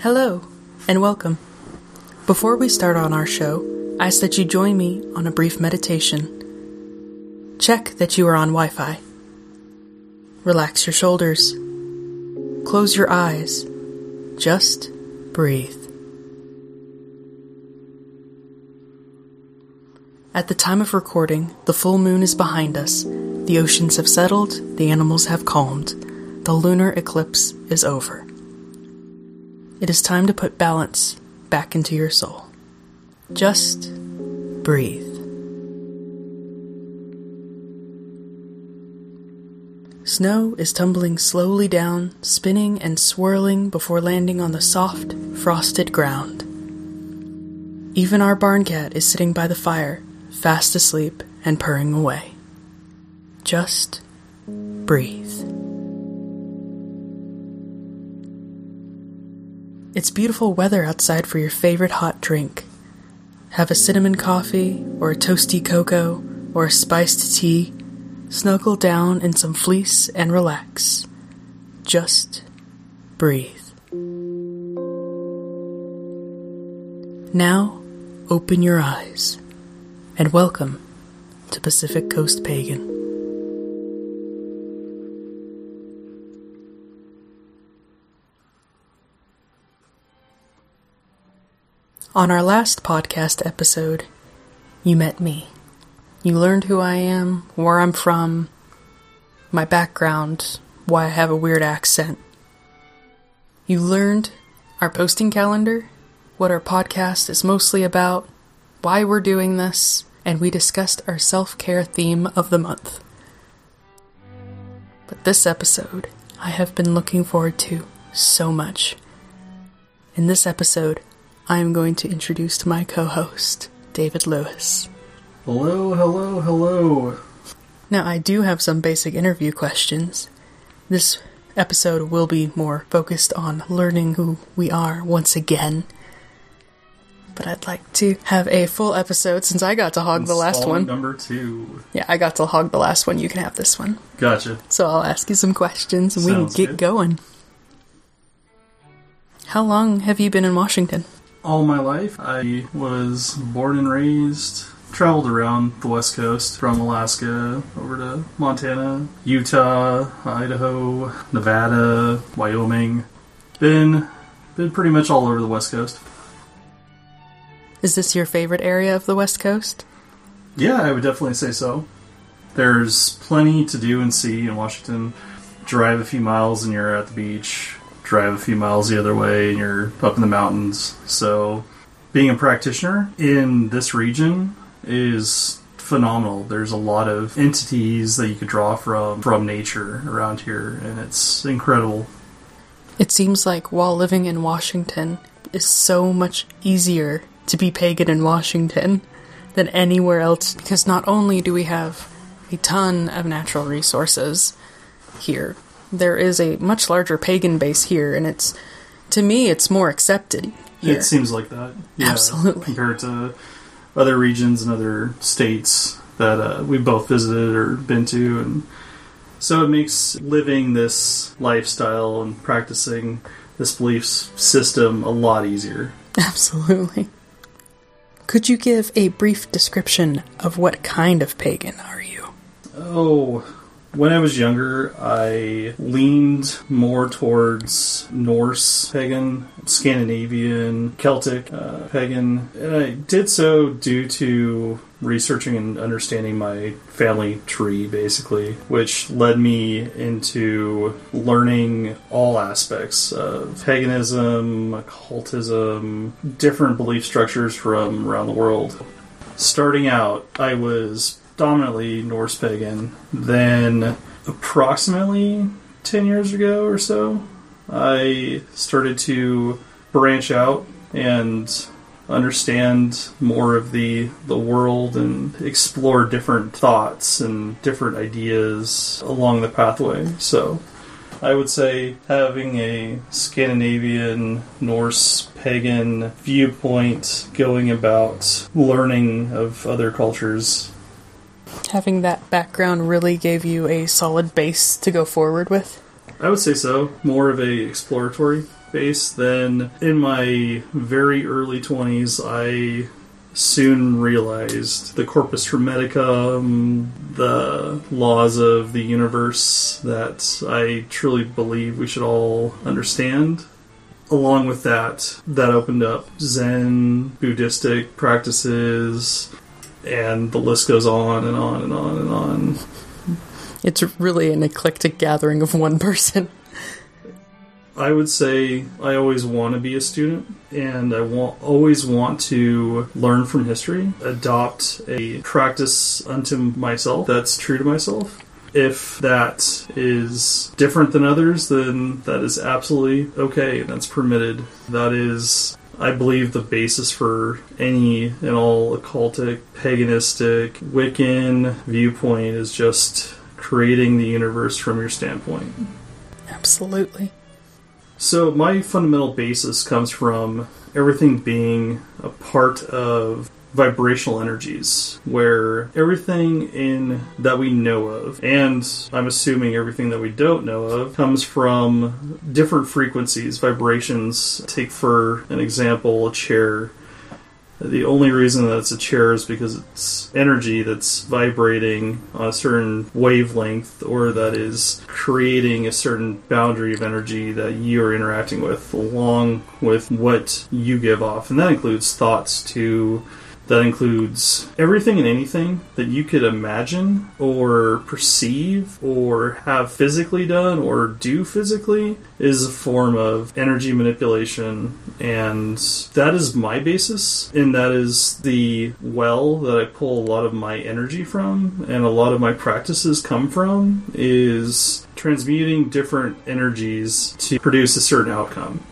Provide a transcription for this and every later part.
Hello, and welcome. Before we start on our show, I ask that you join me on a brief meditation. Check that you are on Wi Fi. Relax your shoulders. Close your eyes. Just breathe. At the time of recording, the full moon is behind us. The oceans have settled, the animals have calmed. The lunar eclipse is over. It is time to put balance back into your soul. Just breathe. Snow is tumbling slowly down, spinning and swirling before landing on the soft, frosted ground. Even our barn cat is sitting by the fire, fast asleep and purring away. Just breathe. It's beautiful weather outside for your favorite hot drink. Have a cinnamon coffee, or a toasty cocoa, or a spiced tea. Snuggle down in some fleece and relax. Just breathe. Now, open your eyes and welcome to Pacific Coast Pagan. On our last podcast episode, you met me. You learned who I am, where I'm from, my background, why I have a weird accent. You learned our posting calendar, what our podcast is mostly about, why we're doing this, and we discussed our self care theme of the month. But this episode, I have been looking forward to so much. In this episode, I am going to introduce my co host, David Lewis. Hello, hello, hello. Now, I do have some basic interview questions. This episode will be more focused on learning who we are once again. But I'd like to have a full episode since I got to hog the last one. Number two. Yeah, I got to hog the last one. You can have this one. Gotcha. So I'll ask you some questions and we Sounds can get good. going. How long have you been in Washington? All my life, I was born and raised, traveled around the West Coast from Alaska over to Montana, Utah, Idaho, Nevada, Wyoming. Been been pretty much all over the West Coast. Is this your favorite area of the West Coast? Yeah, I would definitely say so. There's plenty to do and see in Washington. Drive a few miles and you're at the beach. Drive a few miles the other way and you're up in the mountains. So, being a practitioner in this region is phenomenal. There's a lot of entities that you could draw from from nature around here, and it's incredible. It seems like while living in Washington is so much easier to be pagan in Washington than anywhere else because not only do we have a ton of natural resources here, there is a much larger pagan base here, and it's to me it's more accepted here. It seems like that. Yeah, Absolutely. Compared to other regions and other states that uh, we've both visited or been to. And so it makes living this lifestyle and practicing this belief system a lot easier. Absolutely. Could you give a brief description of what kind of pagan are you? Oh, when I was younger, I leaned more towards Norse pagan, Scandinavian, Celtic uh, pagan, and I did so due to researching and understanding my family tree, basically, which led me into learning all aspects of paganism, occultism, different belief structures from around the world. Starting out, I was dominantly Norse pagan. Then, approximately 10 years ago or so, I started to branch out and understand more of the the world and explore different thoughts and different ideas along the pathway. So, I would say having a Scandinavian, Norse, pagan viewpoint going about learning of other cultures. Having that background really gave you a solid base to go forward with. I would say so. More of a exploratory base than in my very early 20s. I soon realized the corpus hermeticum, the laws of the universe that I truly believe we should all understand. Along with that, that opened up Zen, Buddhistic practices, and the list goes on and on and on and on. It's really an eclectic gathering of one person. I would say I always want to be a student and I want always want to learn from history, adopt a practice unto myself that's true to myself. If that is different than others, then that is absolutely okay. That's permitted. That is I believe the basis for any and all occultic, paganistic, Wiccan viewpoint is just creating the universe from your standpoint. Absolutely. So my fundamental basis comes from everything being a part of vibrational energies where everything in that we know of and I'm assuming everything that we don't know of comes from different frequencies vibrations take for an example a chair the only reason that it's a chair is because it's energy that's vibrating on a certain wavelength or that is creating a certain boundary of energy that you are interacting with, along with what you give off. And that includes thoughts to that includes everything and anything that you could imagine or perceive or have physically done or do physically is a form of energy manipulation. And that is my basis, and that is the well that I pull a lot of my energy from and a lot of my practices come from is transmuting different energies to produce a certain outcome.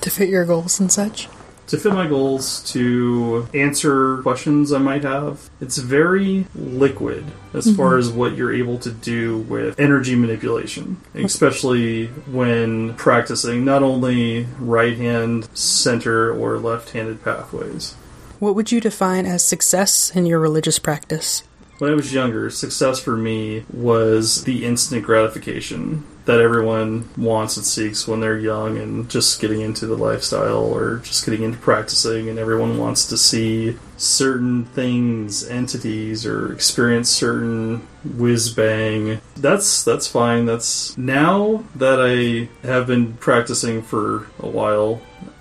To fit your goals and such? To fit my goals, to answer questions I might have. It's very liquid as mm-hmm. far as what you're able to do with energy manipulation, especially when practicing not only right hand, center, or left handed pathways. What would you define as success in your religious practice? When I was younger, success for me was the instant gratification that everyone wants and seeks when they're young and just getting into the lifestyle or just getting into practicing and everyone wants to see certain things entities or experience certain whiz bang. That's that's fine. That's now that i have been practicing for a while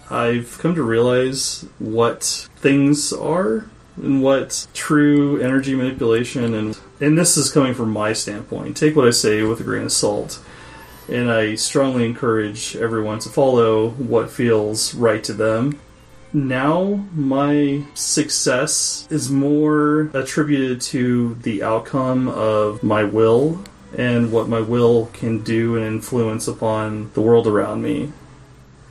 i've come to realize what things are and what true energy manipulation and and this is coming from my standpoint. Take what i say with a grain of salt and I strongly encourage everyone to follow what feels right to them. Now, my success is more attributed to the outcome of my will and what my will can do and influence upon the world around me,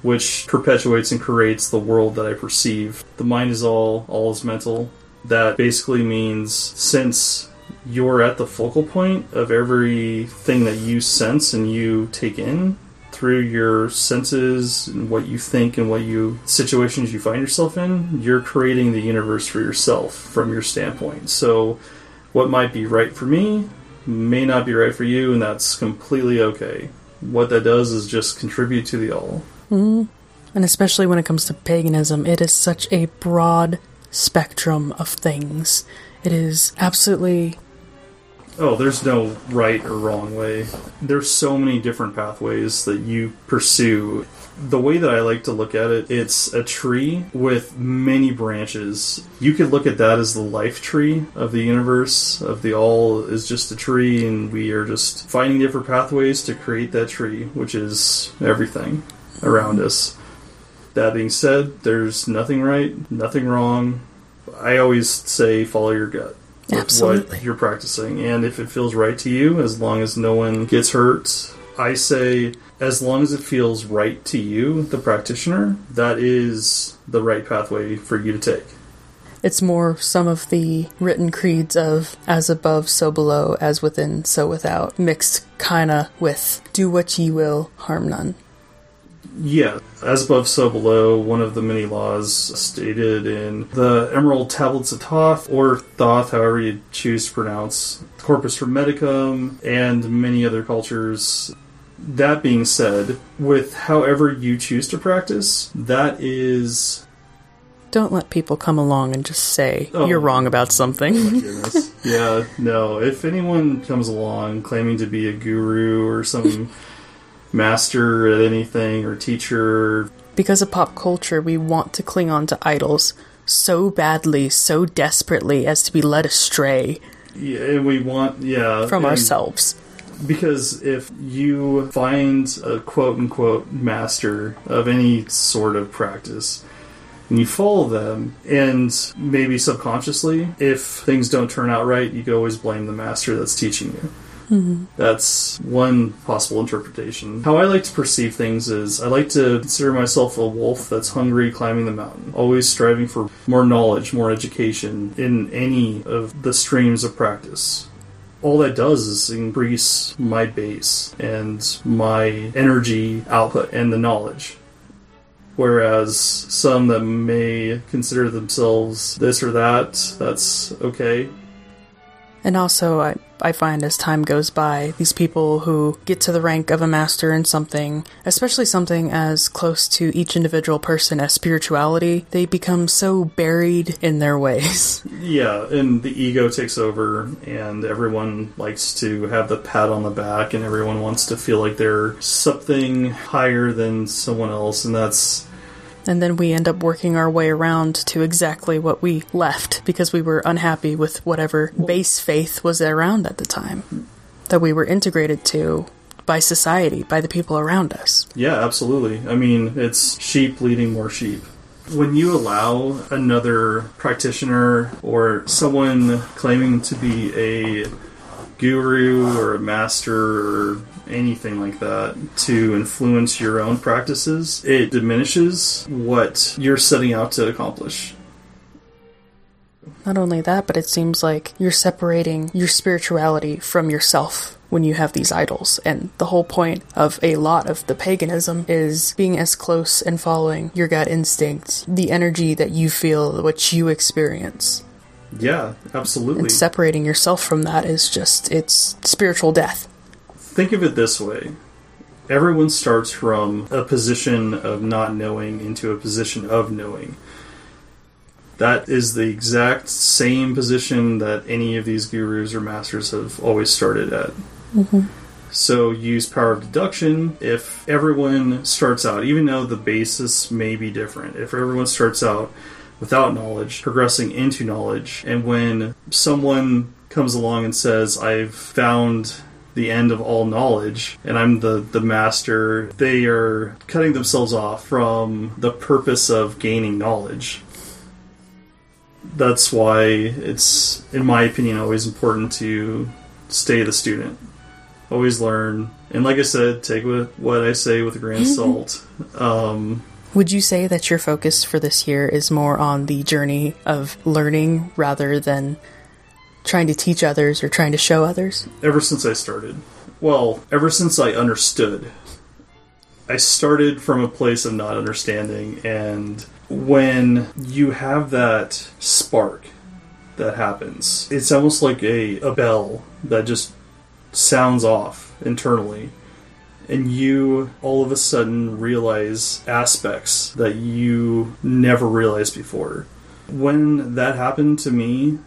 which perpetuates and creates the world that I perceive. The mind is all, all is mental. That basically means since you're at the focal point of everything that you sense and you take in through your senses and what you think and what you situations you find yourself in you're creating the universe for yourself from your standpoint. So what might be right for me may not be right for you and that's completely okay. What that does is just contribute to the all. Mm-hmm. and especially when it comes to paganism it is such a broad spectrum of things. It is absolutely Oh, there's no right or wrong way. There's so many different pathways that you pursue. The way that I like to look at it, it's a tree with many branches. You could look at that as the life tree of the universe, of the all is just a tree, and we are just finding different pathways to create that tree, which is everything around us. That being said, there's nothing right, nothing wrong. I always say follow your gut Absolutely. what you're practicing. And if it feels right to you, as long as no one gets hurt, I say as long as it feels right to you, the practitioner, that is the right pathway for you to take. It's more some of the written creeds of as above, so below, as within, so without, mixed kinda with do what ye will, harm none. Yeah, as above, so below, one of the many laws stated in the Emerald Tablets of Thoth, or Thoth, however you choose to pronounce, Corpus Hermeticum, and many other cultures. That being said, with however you choose to practice, that is. Don't let people come along and just say Oh. you're wrong about something. Yeah, no. If anyone comes along claiming to be a guru or some master at anything or teacher, because of pop culture, we want to cling on to idols so badly, so desperately as to be led astray yeah, and we want, yeah. from ourselves. Because if you find a quote unquote master of any sort of practice, and you follow them, and maybe subconsciously, if things don't turn out right, you can always blame the master that's teaching you. That's one possible interpretation. How I like to perceive things is I like to consider myself a wolf that's hungry climbing the mountain, always striving for more knowledge, more education in any of the streams of practice all that does is increase my base and my energy output and the knowledge. Whereas some that may consider themselves this or that, that's okay. And also, I, I find as time goes by, these people who get to the rank of a master in something, especially something as close to each individual person as spirituality, they become so buried in their ways. Yeah, and the ego takes over, and everyone likes to have the pat on the back, and everyone wants to feel like they're something higher than someone else, and that's And then we end up working our way around to exactly what we left because we were unhappy with whatever base faith was around at the time that we were integrated to by society, by the people around us. Yeah, absolutely. I mean, it's sheep leading more sheep. When you allow another practitioner or someone claiming to be a guru or a master or anything like that to influence your own practices, it diminishes what you're setting out to accomplish. Not only that, but it seems like you're separating your spirituality from yourself when you have these idols. And the whole point of a lot of the paganism is being as close and following your gut instinct, the energy that you feel, what you experience. Yeah, absolutely. And separating yourself from that is just, it's spiritual death. Think of it this way. Everyone starts from a position of not knowing into a position of knowing. That is the exact same position that any of these gurus or masters have always started at. Mm-hmm. So use power of deduction. If everyone starts out, even though the basis may be different, if everyone starts out without knowledge, progressing into knowledge, and when someone comes along and says, I've found the end of all knowledge and I'm the, the master, they are cutting themselves off from the purpose of gaining knowledge. That's why it's, in my opinion, always important to stay the student. Always learn. And like I said, take what, what I say with a grain of salt. Um, Would you say that your focus for this year is more on the journey of learning rather than trying to teach others or trying to show others? ever since I started. Well, ever since I understood. I started from a place of not understanding, and when you have that spark that happens, it's almost like a, a bell that just sounds off internally. And you all of a sudden realize aspects that you never realized before. When that happened to me,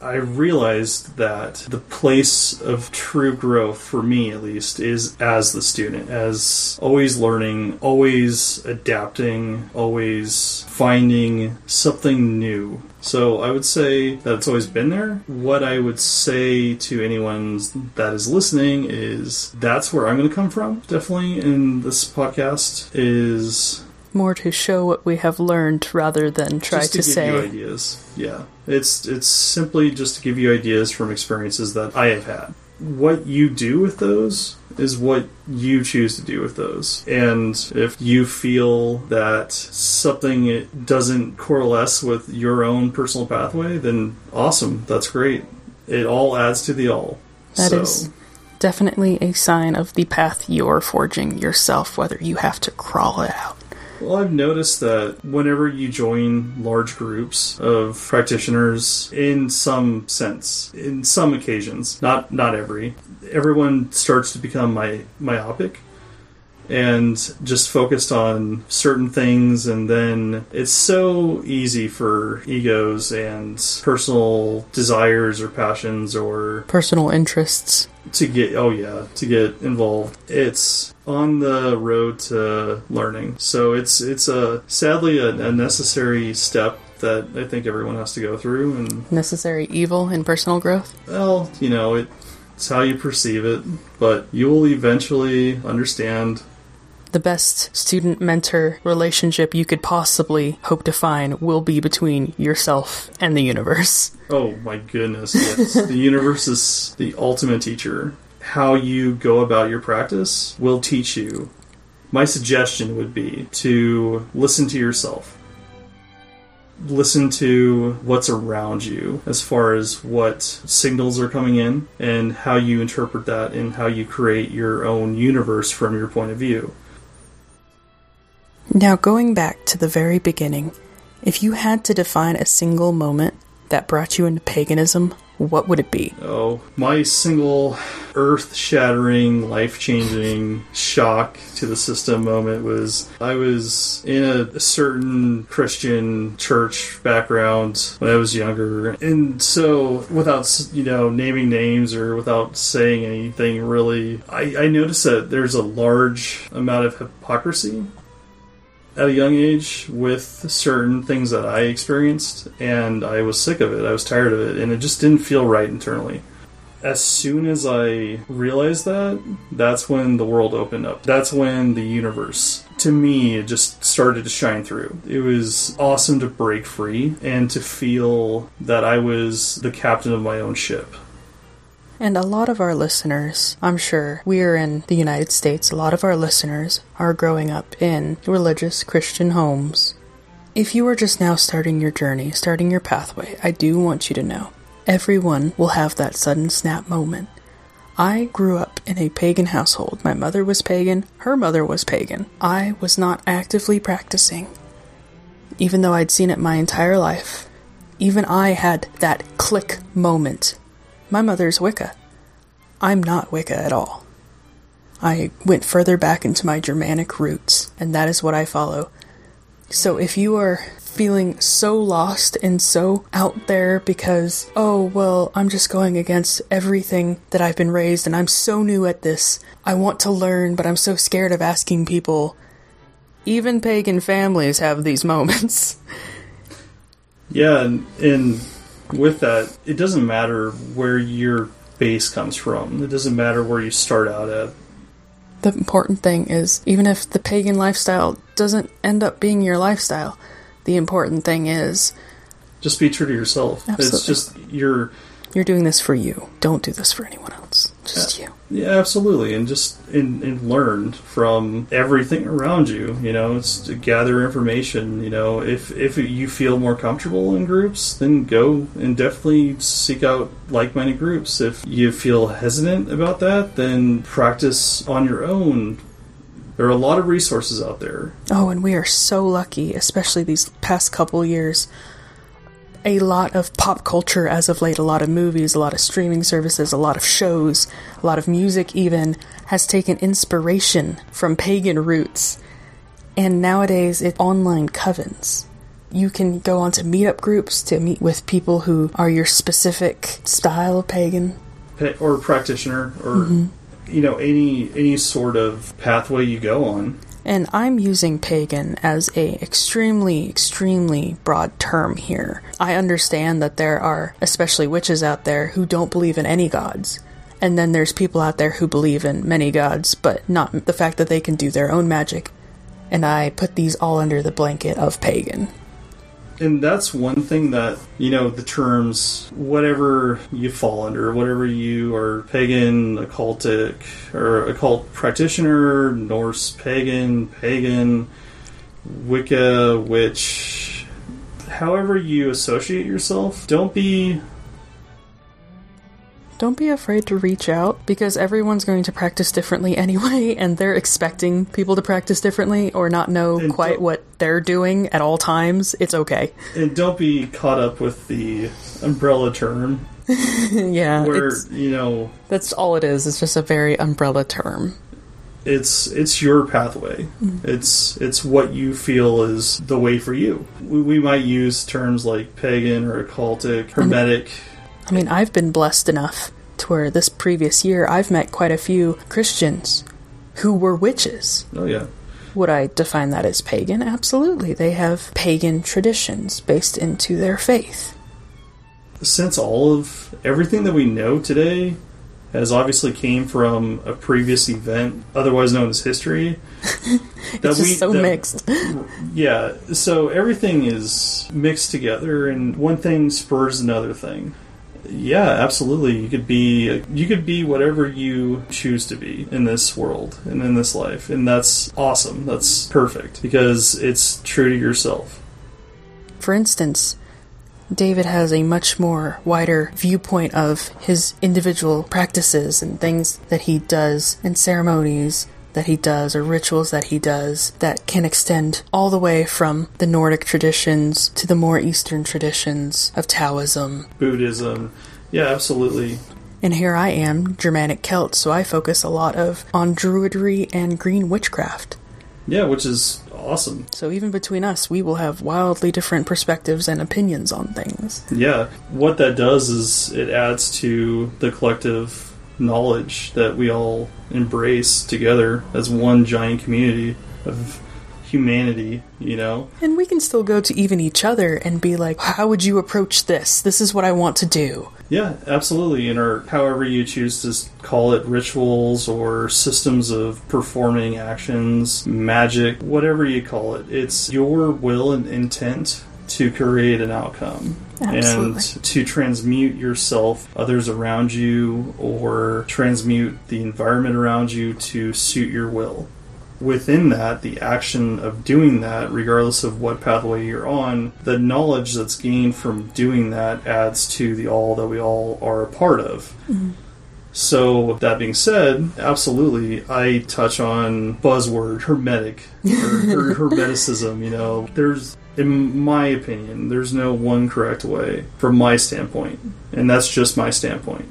I realized that the place of true growth, for me at least, is as the student, as always learning, always adapting, always finding something new. So I would say that it's always been there. What I would say to anyone that is listening is that's where I'm going to come from, definitely in this podcast, is More to show what we have learned rather than try just to, to, give you say, ideas. Yeah, it's it's simply just to give you ideas from experiences that I have had. What you do with those is what you choose to do with those. And if you feel that something doesn't coalesce with your own personal pathway, then awesome. That's great. It all adds to the all. That so, is definitely a sign of the path you're forging yourself, whether you have to crawl it out. Well, I've noticed that whenever you join large groups of practitioners, in some sense, in some occasions, not not every, everyone starts to become my, myopic and just focused on certain things and then it's so easy for egos and personal desires or passions or Personal interests. to get oh yeah to get involved it's on the road to learning so it's it's a sadly a, a necessary step that i think everyone has to go through and Necessary evil in personal growth. well you know it, it's how you perceive it but you will eventually understand The best student mentor relationship you could possibly hope to find will be between yourself and the universe. Oh my goodness, yes. the universe is the ultimate teacher. How you go about your practice will teach you. My suggestion would be to listen to yourself. Listen to what's around you as far as what signals are coming in and how you interpret that and how you create your own universe from your point of view. Now, going back to the very beginning, if you had to define a single moment that brought you into paganism, what would it be? Oh, my single earth shattering, life changing shock to the system moment was I was in a certain Christian church background when I was younger. And so, without, you know, naming names or without saying anything really, I, I noticed that there's a large amount of hypocrisy at a young age with certain things that I experienced, and I was sick of it. I was tired of it, and it just didn't feel right internally. As soon as I realized that, that's when the world opened up. That's when the universe, to me, it just started to shine through. It was awesome to break free and to feel that I was the captain of my own ship. And a lot of our listeners, I'm sure, we are in the United States, a lot of our listeners are growing up in religious Christian homes. If you are just now starting your journey, starting your pathway, I do want you to know everyone will have that sudden snap moment. I grew up in a pagan household. My mother was pagan, her mother was pagan. I was not actively practicing, even though I'd seen it my entire life. Even I had that click moment my mother's Wicca. I'm not Wicca at all. I went further back into my Germanic roots, and that is what I follow. So if you are feeling so lost and so out there because, oh, well, I'm just going against everything that I've been raised and I'm so new at this, I want to learn, but I'm so scared of asking people. Even pagan families have these moments. Yeah, and, and with that, it doesn't matter where your base comes from. It doesn't matter where you start out at. The important thing is, even if the pagan lifestyle doesn't end up being your lifestyle, the important thing is Just be true to yourself. It's just you're you're doing this for you. Don't do this for anyone else. Just you. yeah, absolutely, and just and, and learn from everything around you. You know, it's to gather information. You know, if if you feel more comfortable in groups, then go and definitely seek out like-minded groups. If you feel hesitant about that, then practice on your own. There are a lot of resources out there. Oh, and we are so lucky, especially these past couple years. A lot of pop culture as of late, a lot of movies, a lot of streaming services, a lot of shows, a lot of music even has taken inspiration from pagan roots. And nowadays it's online covens. You can go on onto meetup groups to meet with people who are your specific style pagan. or practitioner or mm-hmm. you know any any sort of pathway you go on And I'm using pagan as a extremely, extremely broad term here. I understand that there are especially witches out there who don't believe in any gods. And then there's people out there who believe in many gods, but not the fact that they can do their own magic. And I put these all under the blanket of pagan. And that's one thing that you know the terms whatever you fall under whatever you are pagan occultic or occult practitioner norse pagan pagan wicca witch however you associate yourself don't be Don't be afraid to reach out because everyone's going to practice differently anyway, and they're expecting people to practice differently or not know And quite what they're doing at all times. It's okay. And don't be caught up with the umbrella term yeah, where, it's, you know, that's all it is. It's just a very umbrella term. it's it's your pathway. Mm-hmm. It's it's what you feel is the way for you. We, we might use terms like pagan or occultic, hermetic. I mean, I've been blessed enough to where this previous year I've met quite a few Christians who were witches. Oh yeah. Would I define that as pagan? Absolutely. They have pagan traditions based into their faith. Since all of everything that we know today has obviously came from a previous event, otherwise known as history. that It's just so that- mixed. Yeah, so everything is mixed together, and one thing spurs another thing. Yeah, absolutely. You could be you could be whatever you choose to be in this world and in this life, and that's awesome. That's perfect because it's true to yourself. For instance, David has a much more wider viewpoint of his individual practices and things that he does and ceremonies that he does or rituals that he does that can extend all the way from the Nordic traditions to the more Eastern traditions of Taoism. Buddhism, yeah, absolutely. And here I am, Germanic Celt, so I focus a lot of on druidry and green witchcraft. Yeah, which is awesome. So even between us, we will have wildly different perspectives and opinions on things. Yeah, what that does is it adds to the collective knowledge that we all embrace together as one giant community of humanity, you know? And we can still go to even each other and be like, how would you approach this? This is what I want to do. Yeah, absolutely. And or however you choose to call it rituals or systems of performing actions, magic, whatever you call it, it's your will and intent to create an outcome. Absolutely. And to transmute yourself, others around you, or transmute the environment around you to suit your will. Within that, the action of doing that, regardless of what pathway you're on, the knowledge that's gained from doing that adds to the all that we all are a part of. Mm-hmm. So, that being said, absolutely, I touch on buzzword hermetic or hermeticism. You know, there's, in my opinion, there's no one correct way from my standpoint, and that's just my standpoint.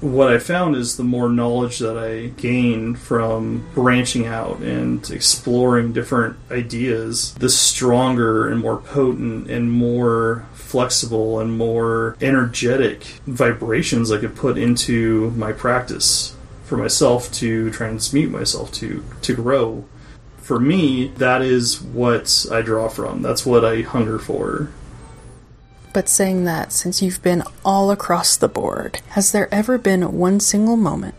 What I found is the more knowledge that I gain from branching out and exploring different ideas, the stronger and more potent and more flexible and more energetic vibrations I could put into my practice for myself to transmute myself to to grow. For me, that is what I draw from. That's what I hunger for. But saying that, since you've been all across the board, has there ever been one single moment,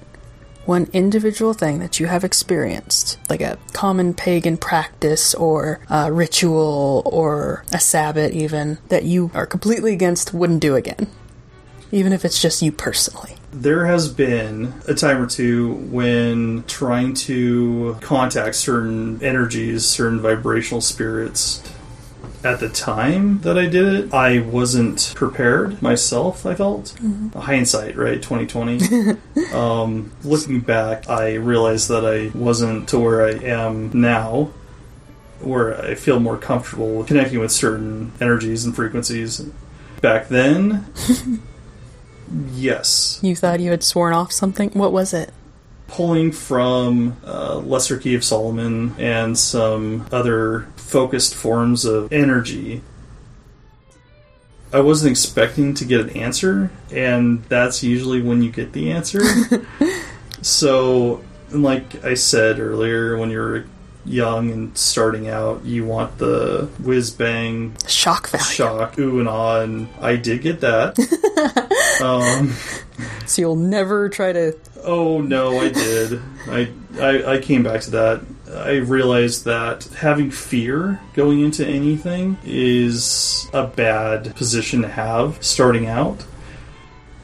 one individual thing that you have experienced, like a common pagan practice or a ritual or a Sabbath even, that you are completely against, wouldn't do again? Even if it's just you personally. There has been a time or two when trying to contact certain energies, certain vibrational spirits. At the time that I did it, I wasn't prepared myself, I felt. Hindsight, right? 2020. um, looking back, I realized that I wasn't to where I am now, where I feel more comfortable connecting with certain energies and frequencies. Back then, yes. You thought you had sworn off something? What was it? pulling from uh, Lesser Key of Solomon and some other focused forms of energy. I wasn't expecting to get an answer, and that's usually when you get the answer. so, like I said earlier, when you're young and starting out, you want the whiz bang Shock value. shock, ooh and ah, and I did get that. um, So you'll never try to. Oh no, I did. I, I I came back to that. I realized that having fear going into anything is a bad position to have starting out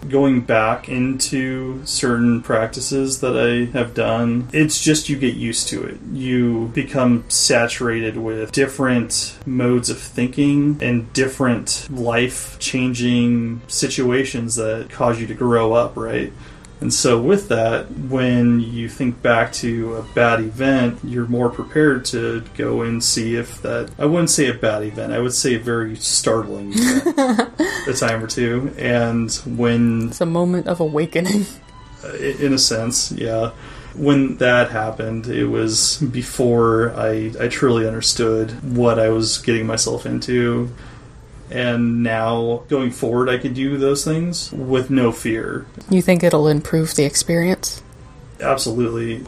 going back into certain practices that I have done, it's just you get used to it. You become saturated with different modes of thinking and different life changing situations that cause you to grow up, right? And so, with that, when you think back to a bad event, you're more prepared to go and see if that. I wouldn't say a bad event, I would say a very startling event a time or two. And when. It's a moment of awakening. Uh, in a sense, yeah. When that happened, it was before I, I truly understood what I was getting myself into and now going forward I could do those things with no fear. You think it'll improve the experience? Absolutely.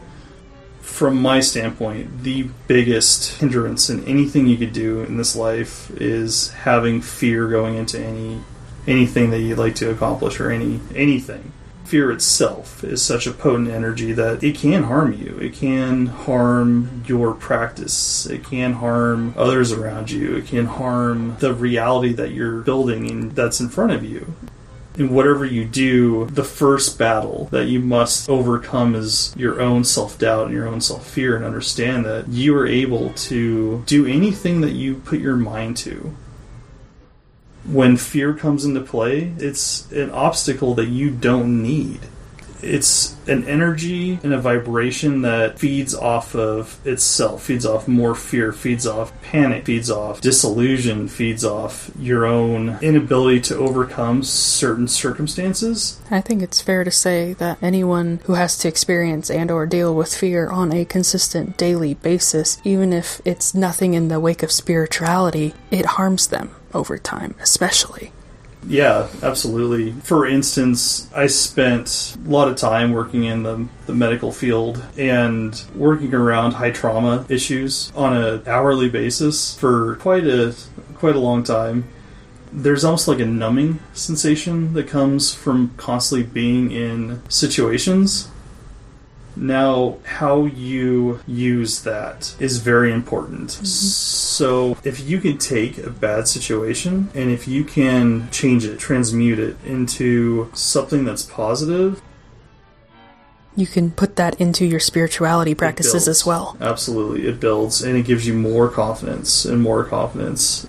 From my standpoint, the biggest hindrance in anything you could do in this life is having fear going into any anything that you'd like to accomplish or any anything fear itself is such a potent energy that it can harm you. It can harm your practice. It can harm others around you. It can harm the reality that you're building and that's in front of you. And whatever you do, the first battle that you must overcome is your own self doubt and your own self fear, and understand that you are able to do anything that you put your mind to when fear comes into play, it's an obstacle that you don't need. It's an energy and a vibration that feeds off of itself, feeds off more fear, feeds off panic, feeds off disillusion, feeds off your own inability to overcome certain circumstances. I think it's fair to say that anyone who has to experience and or deal with fear on a consistent daily basis, even if it's nothing in the wake of spirituality, it harms them over time, especially. Yeah, absolutely. For instance, I spent a lot of time working in the, the medical field and working around high trauma issues on an hourly basis for quite a quite a long time. There's almost like a numbing sensation that comes from constantly being in situations now, how you use that is very important. Mm-hmm. So, if you can take a bad situation and if you can change it, transmute it into something that's positive, you can put that into your spirituality practices as well. Absolutely, it builds and it gives you more confidence and more confidence.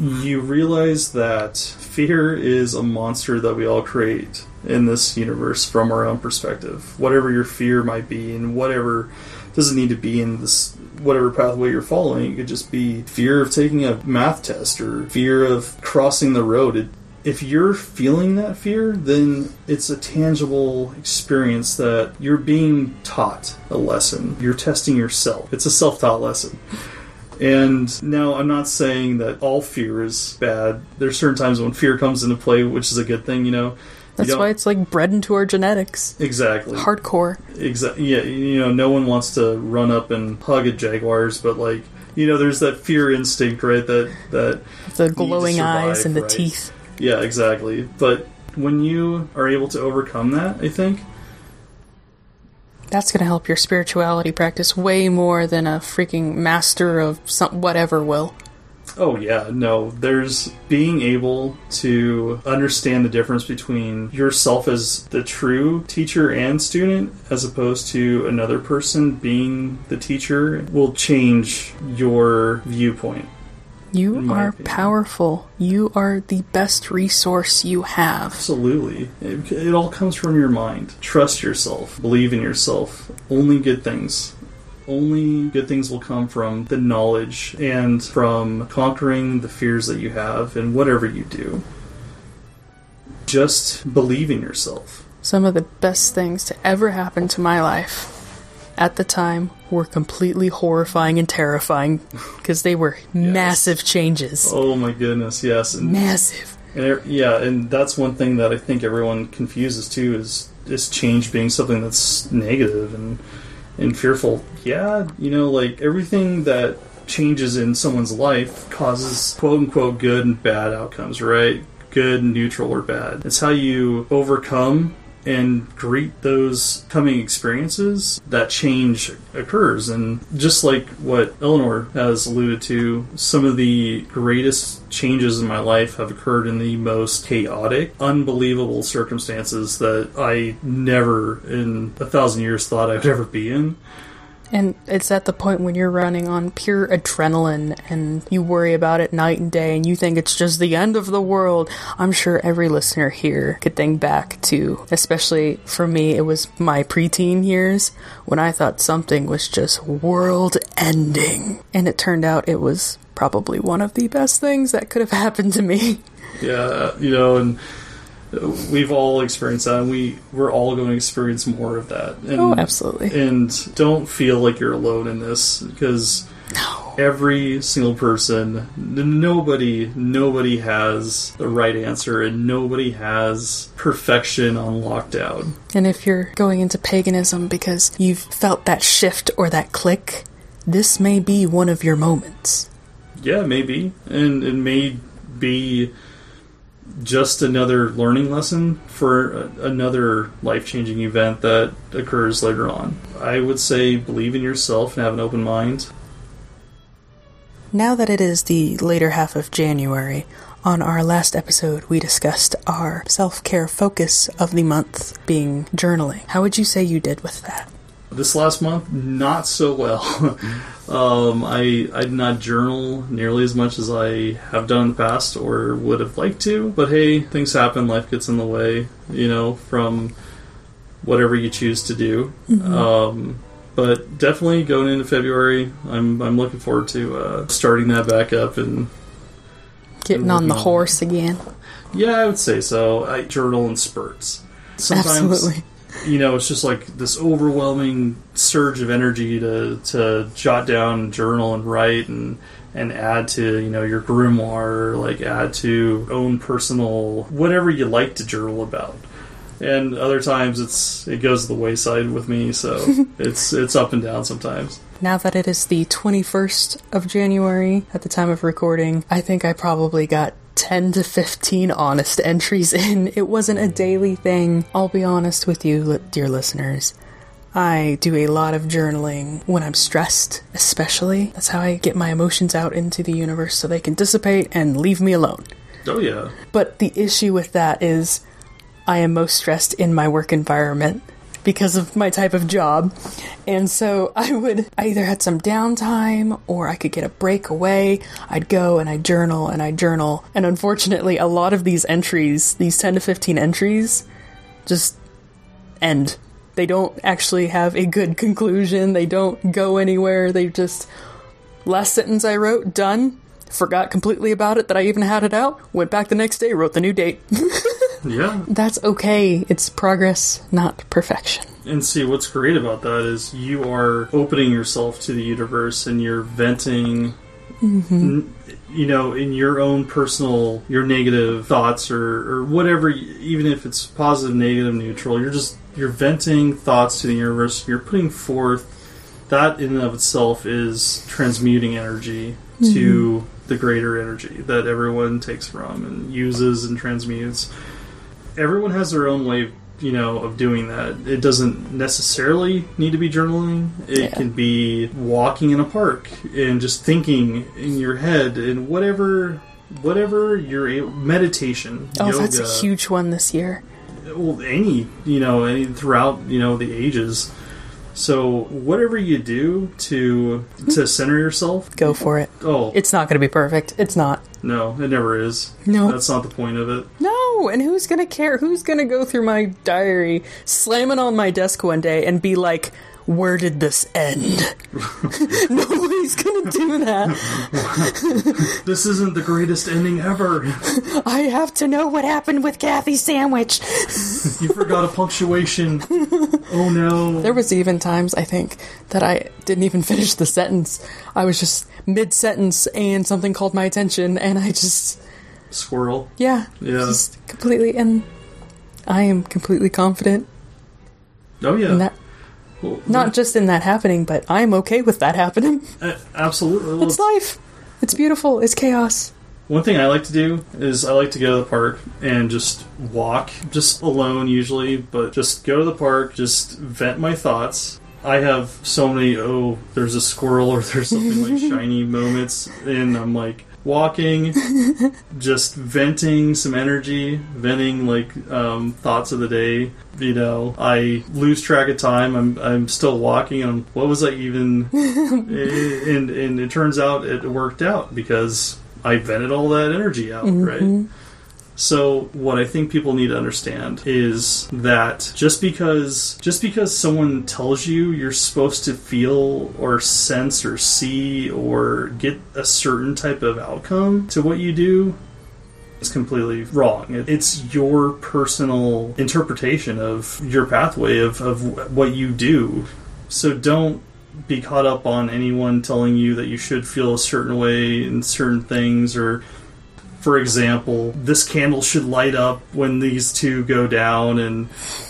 You realize that fear is a monster that we all create in this universe from our own perspective. Whatever your fear might be, and whatever doesn't need to be in this whatever pathway you're following. It could just be fear of taking a math test or fear of crossing the road. It, if you're feeling that fear, then it's a tangible experience that you're being taught a lesson. You're testing yourself. It's a self taught lesson. And now I'm not saying that all fear is bad. There's certain times when fear comes into play, which is a good thing, you know. That's why it's like bred into our genetics. Exactly. Hardcore. Exactly. Yeah, you know, no one wants to run up and hug a jaguars, but like, you know, there's that fear instinct, right? That that the glowing survive, eyes and the right? teeth. Yeah, exactly. But when you are able to overcome that, I think that's going to help your spirituality practice way more than a freaking master of some whatever will. Oh yeah, no. There's being able to understand the difference between yourself as the true teacher and student as opposed to another person being the teacher will change your viewpoint. You are opinion. powerful. You are the best resource you have. Absolutely. It, it all comes from your mind. Trust yourself. Believe in yourself. Only good things only good things will come from the knowledge and from conquering the fears that you have in whatever you do. Just believe in yourself. Some of the best things to ever happen to my life at the time were completely horrifying and terrifying because they were yes. massive changes. Oh my goodness, yes. And, massive. And er, yeah, and that's one thing that I think everyone confuses too is is change being something that's negative and and fearful. Yeah, you know, like everything that changes in someone's life causes quote unquote good and bad outcomes, right? Good, neutral, or bad. It's how you overcome and greet those coming experiences, that change occurs. And just like what Eleanor has alluded to, some of the greatest changes in my life have occurred in the most chaotic, unbelievable circumstances that I never in a thousand years thought I would ever be in. And it's at the point when you're running on pure adrenaline and you worry about it night and day and you think it's just the end of the world. I'm sure every listener here could think back to, especially for me, it was my preteen years when I thought something was just world ending. And it turned out it was probably one of the best things that could have happened to me. Yeah, you know, and we've all experienced that, and we we're all going to experience more of that. And, Oh, absolutely. And don't feel like you're alone in this because No. every single person, nobody, nobody has the right answer, and nobody has perfection on lockdown. And if you're going into paganism because you've felt that shift or that click, this may be one of your moments. Yeah, maybe, and it may be just another learning lesson for another life changing event that occurs later on. I would say believe in yourself and have an open mind. Now that it is the later half of January, on our last episode we discussed our self care focus of the month being journaling. How would you say you did with that? This last month, not so well. um, I I did not journal nearly as much as I have done in the past or would have liked to. But hey, things happen. Life gets in the way. You know, from whatever you choose to do. Um, but definitely going into February, I'm I'm looking forward to uh, starting that back up and Getting on the horse again. yeah, I would say so. I journal in spurts. Sometimes Absolutely. You know, it's just like this overwhelming surge of energy to to jot down, journal, and write, and and add to you know your grimoire, or like add to own personal whatever you like to journal about. And other times it's it goes to the wayside with me, so it's it's up and down sometimes. Now that it is the 21st of January at the time of recording, I think I probably got 10 to 15 honest entries in. It wasn't a daily thing. I'll be honest with you, dear listeners. I do a lot of journaling when I'm stressed, especially. That's how I get my emotions out into the universe so they can dissipate and leave me alone. Oh yeah, But the issue with that is I am most stressed in my work environment because of my type of job. And so I would I either had some downtime or I could get a break away. I'd go and I'd journal and I'd journal. And unfortunately, a lot of these entries, these 10 to 15 entries, just end. They don't actually have a good conclusion. They don't go anywhere. They just last sentence I wrote, done. Forgot completely about it that I even had it out. Went back the next day, wrote the new date. yeah. That's okay. It's progress, not perfection. And see, what's great about that is you are opening yourself to the universe and you're venting, mm-hmm. n- you know, in your own personal, your negative thoughts or, or whatever, even if it's positive, negative, neutral, you're just, you're venting thoughts to the universe. You're putting forth, that in and of itself is transmuting energy to mm-hmm. the greater energy that everyone takes from and uses and transmutes everyone has their own way you know of doing that it doesn't necessarily need to be journaling it Yeah. can be walking in a park and just thinking in your head and whatever whatever your meditation Oh, yoga that's a huge one this year. well any you know any throughout you know the ages so whatever you do to to center yourself Go for it. oh It's not going to be perfect. It's not. No it never is No. that's not the point of it No, and who's going to care? Who's going to go through my diary, slam it on my desk one day, and be like, where did this end? Nobody's to do that. this isn't the greatest ending ever I have to know what happened with Kathy's sandwich. You forgot a punctuation. Oh no. There was even times I think that I didn't even finish the sentence. I was just mid sentence and something called my attention and I just Squirrel. yeah, Yeah. just completely and I am completely confident Oh yeah. that Well, not just in that happening, but I'm okay with that happening. uh, absolutely. Well, It's life. It's beautiful. It's chaos. One thing I like to do is I like to go to the park and just walk, just alone usually, but just go to the park, just vent my thoughts. I have so many, oh, there's a squirrel or there's something like shiny moments, and I'm like walking, just venting some energy, venting like um, thoughts of the day. You know, I lose track of time. I'm I'm still walking, and I'm, what was I even? and and it turns out it worked out because I vented all that energy out, right? So what I think people need to understand is that just because just because someone tells you you're supposed to feel or sense or see or get a certain type of outcome to what you do is completely wrong. It's your personal interpretation of your pathway of, of what you do. So don't be caught up on anyone telling you that you should feel a certain way in certain things or for example, this candle should light up when these two go down and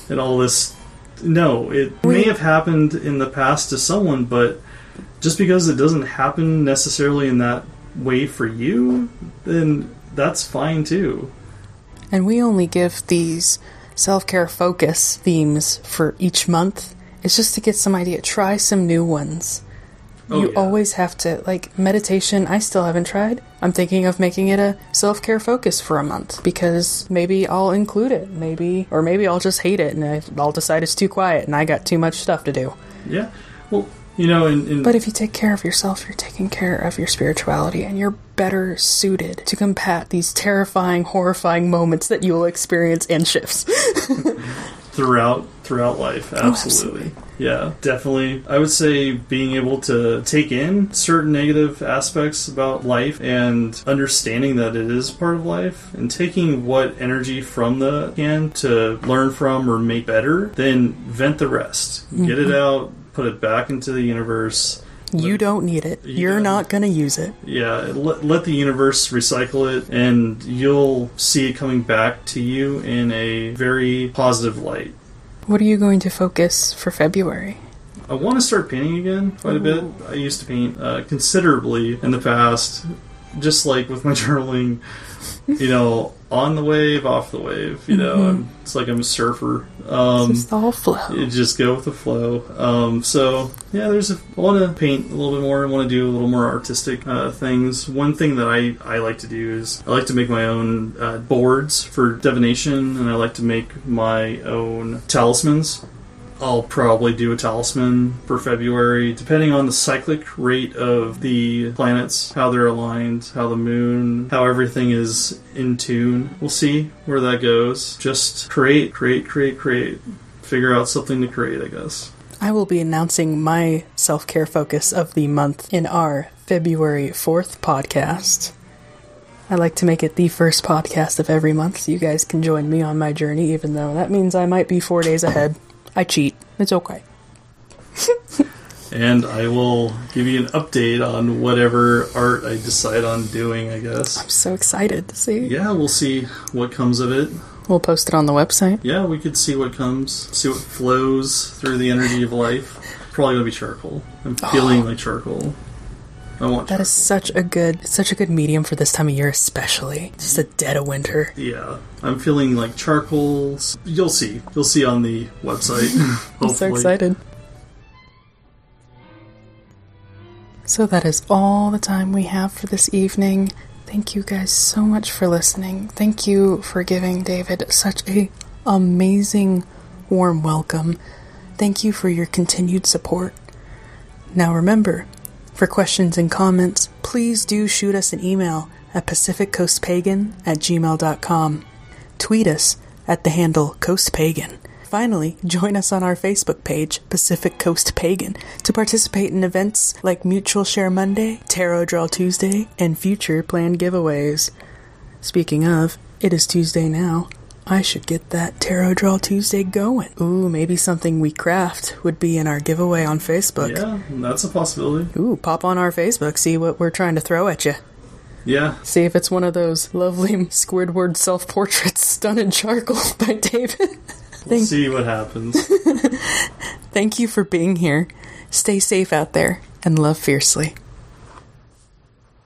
and all this no, it may have happened in the past to someone, but just because it doesn't happen necessarily in that way for you, then that's fine too. And we only give these self care focus themes for each month. It's just to get some idea. Try some new ones. Oh, you yeah. always have to, like, meditation, I still haven't tried. I'm thinking of making it a self care focus for a month because maybe I'll include it. Maybe, or maybe I'll just hate it and I'll decide it's too quiet and I got too much stuff to do. Yeah. Well, you know, in, in But if you take care of yourself, you're taking care of your spirituality and you're better suited to combat these terrifying, horrifying moments that you will experience and shifts. throughout throughout life oh, absolutely. absolutely. yeah definitely i would say being able to take in certain negative aspects about life and understanding that it is part of life and taking what energy from the can to learn from or make better then vent the rest get it mm-hmm. out put it back into the universe you don't need it. You You're don't. not going to use it. yeah, let, let the universe recycle it, and you'll see it coming back to you in a very positive light. What are you going to focus for February? I want to start painting again quite a bit. I used to paint uh, considerably in the past, just like with my journaling. You know, on the wave, off the wave. You know, I'm, it's like I'm a surfer. Um, Just all flow. you just go with the flow. Um, so yeah, there's a, I want to paint a little bit more. I want to do a little more artistic uh, things. One thing that I, I like to do is I like to make my own uh, boards for divination, and I like to make my own talismans. I'll probably do a talisman for February, depending on the cyclic rate of the planets, how they're aligned, how the moon, how everything is in tune. We'll see where that goes. Just create, create, create, create. Figure out something to create, I guess. I will be announcing my self care focus of the month in our February 4th podcast. I like to make it the first podcast of every month so you guys can join me on my journey, even though that means I might be four days ahead. I cheat. It's okay. And I will give you an update on whatever art I decide on doing, I guess. I'm so excited to see. Yeah, we'll see what comes of it. We'll post it on the website. Yeah, we could see what comes, see what flows through the energy of life. Probably gonna be charcoal. I'm oh. feeling like charcoal. I want That is such a good, such a good medium for this time of year, especially just a dead of winter. Yeah, I'm feeling like charcoal. You'll see. You'll see on the website. I'm so excited. So that is all the time we have for this evening. Thank you guys so much for listening. Thank you for giving David such a amazing warm welcome. Thank you for your continued support. Now remember, for questions and comments, please do shoot us an email at pacificcoastpagan at gmail.com. Tweet us at the handle Coast Pagan. Finally, join us on our Facebook page, Pacific Coast Pagan, to participate in events like Mutual Share Monday, Tarot Draw Tuesday, and future planned giveaways. Speaking of, it is Tuesday now. I should get that Tarot Draw Tuesday going. Ooh, maybe something we craft would be in our giveaway on Facebook. Yeah, that's a possibility. Ooh, pop on our Facebook, see what we're trying to throw at you. Yeah, See if it's one of those lovely Squidward self portraits done in charcoal by David. we'll see what happens. Thank you for being here. Stay safe out there and love fiercely.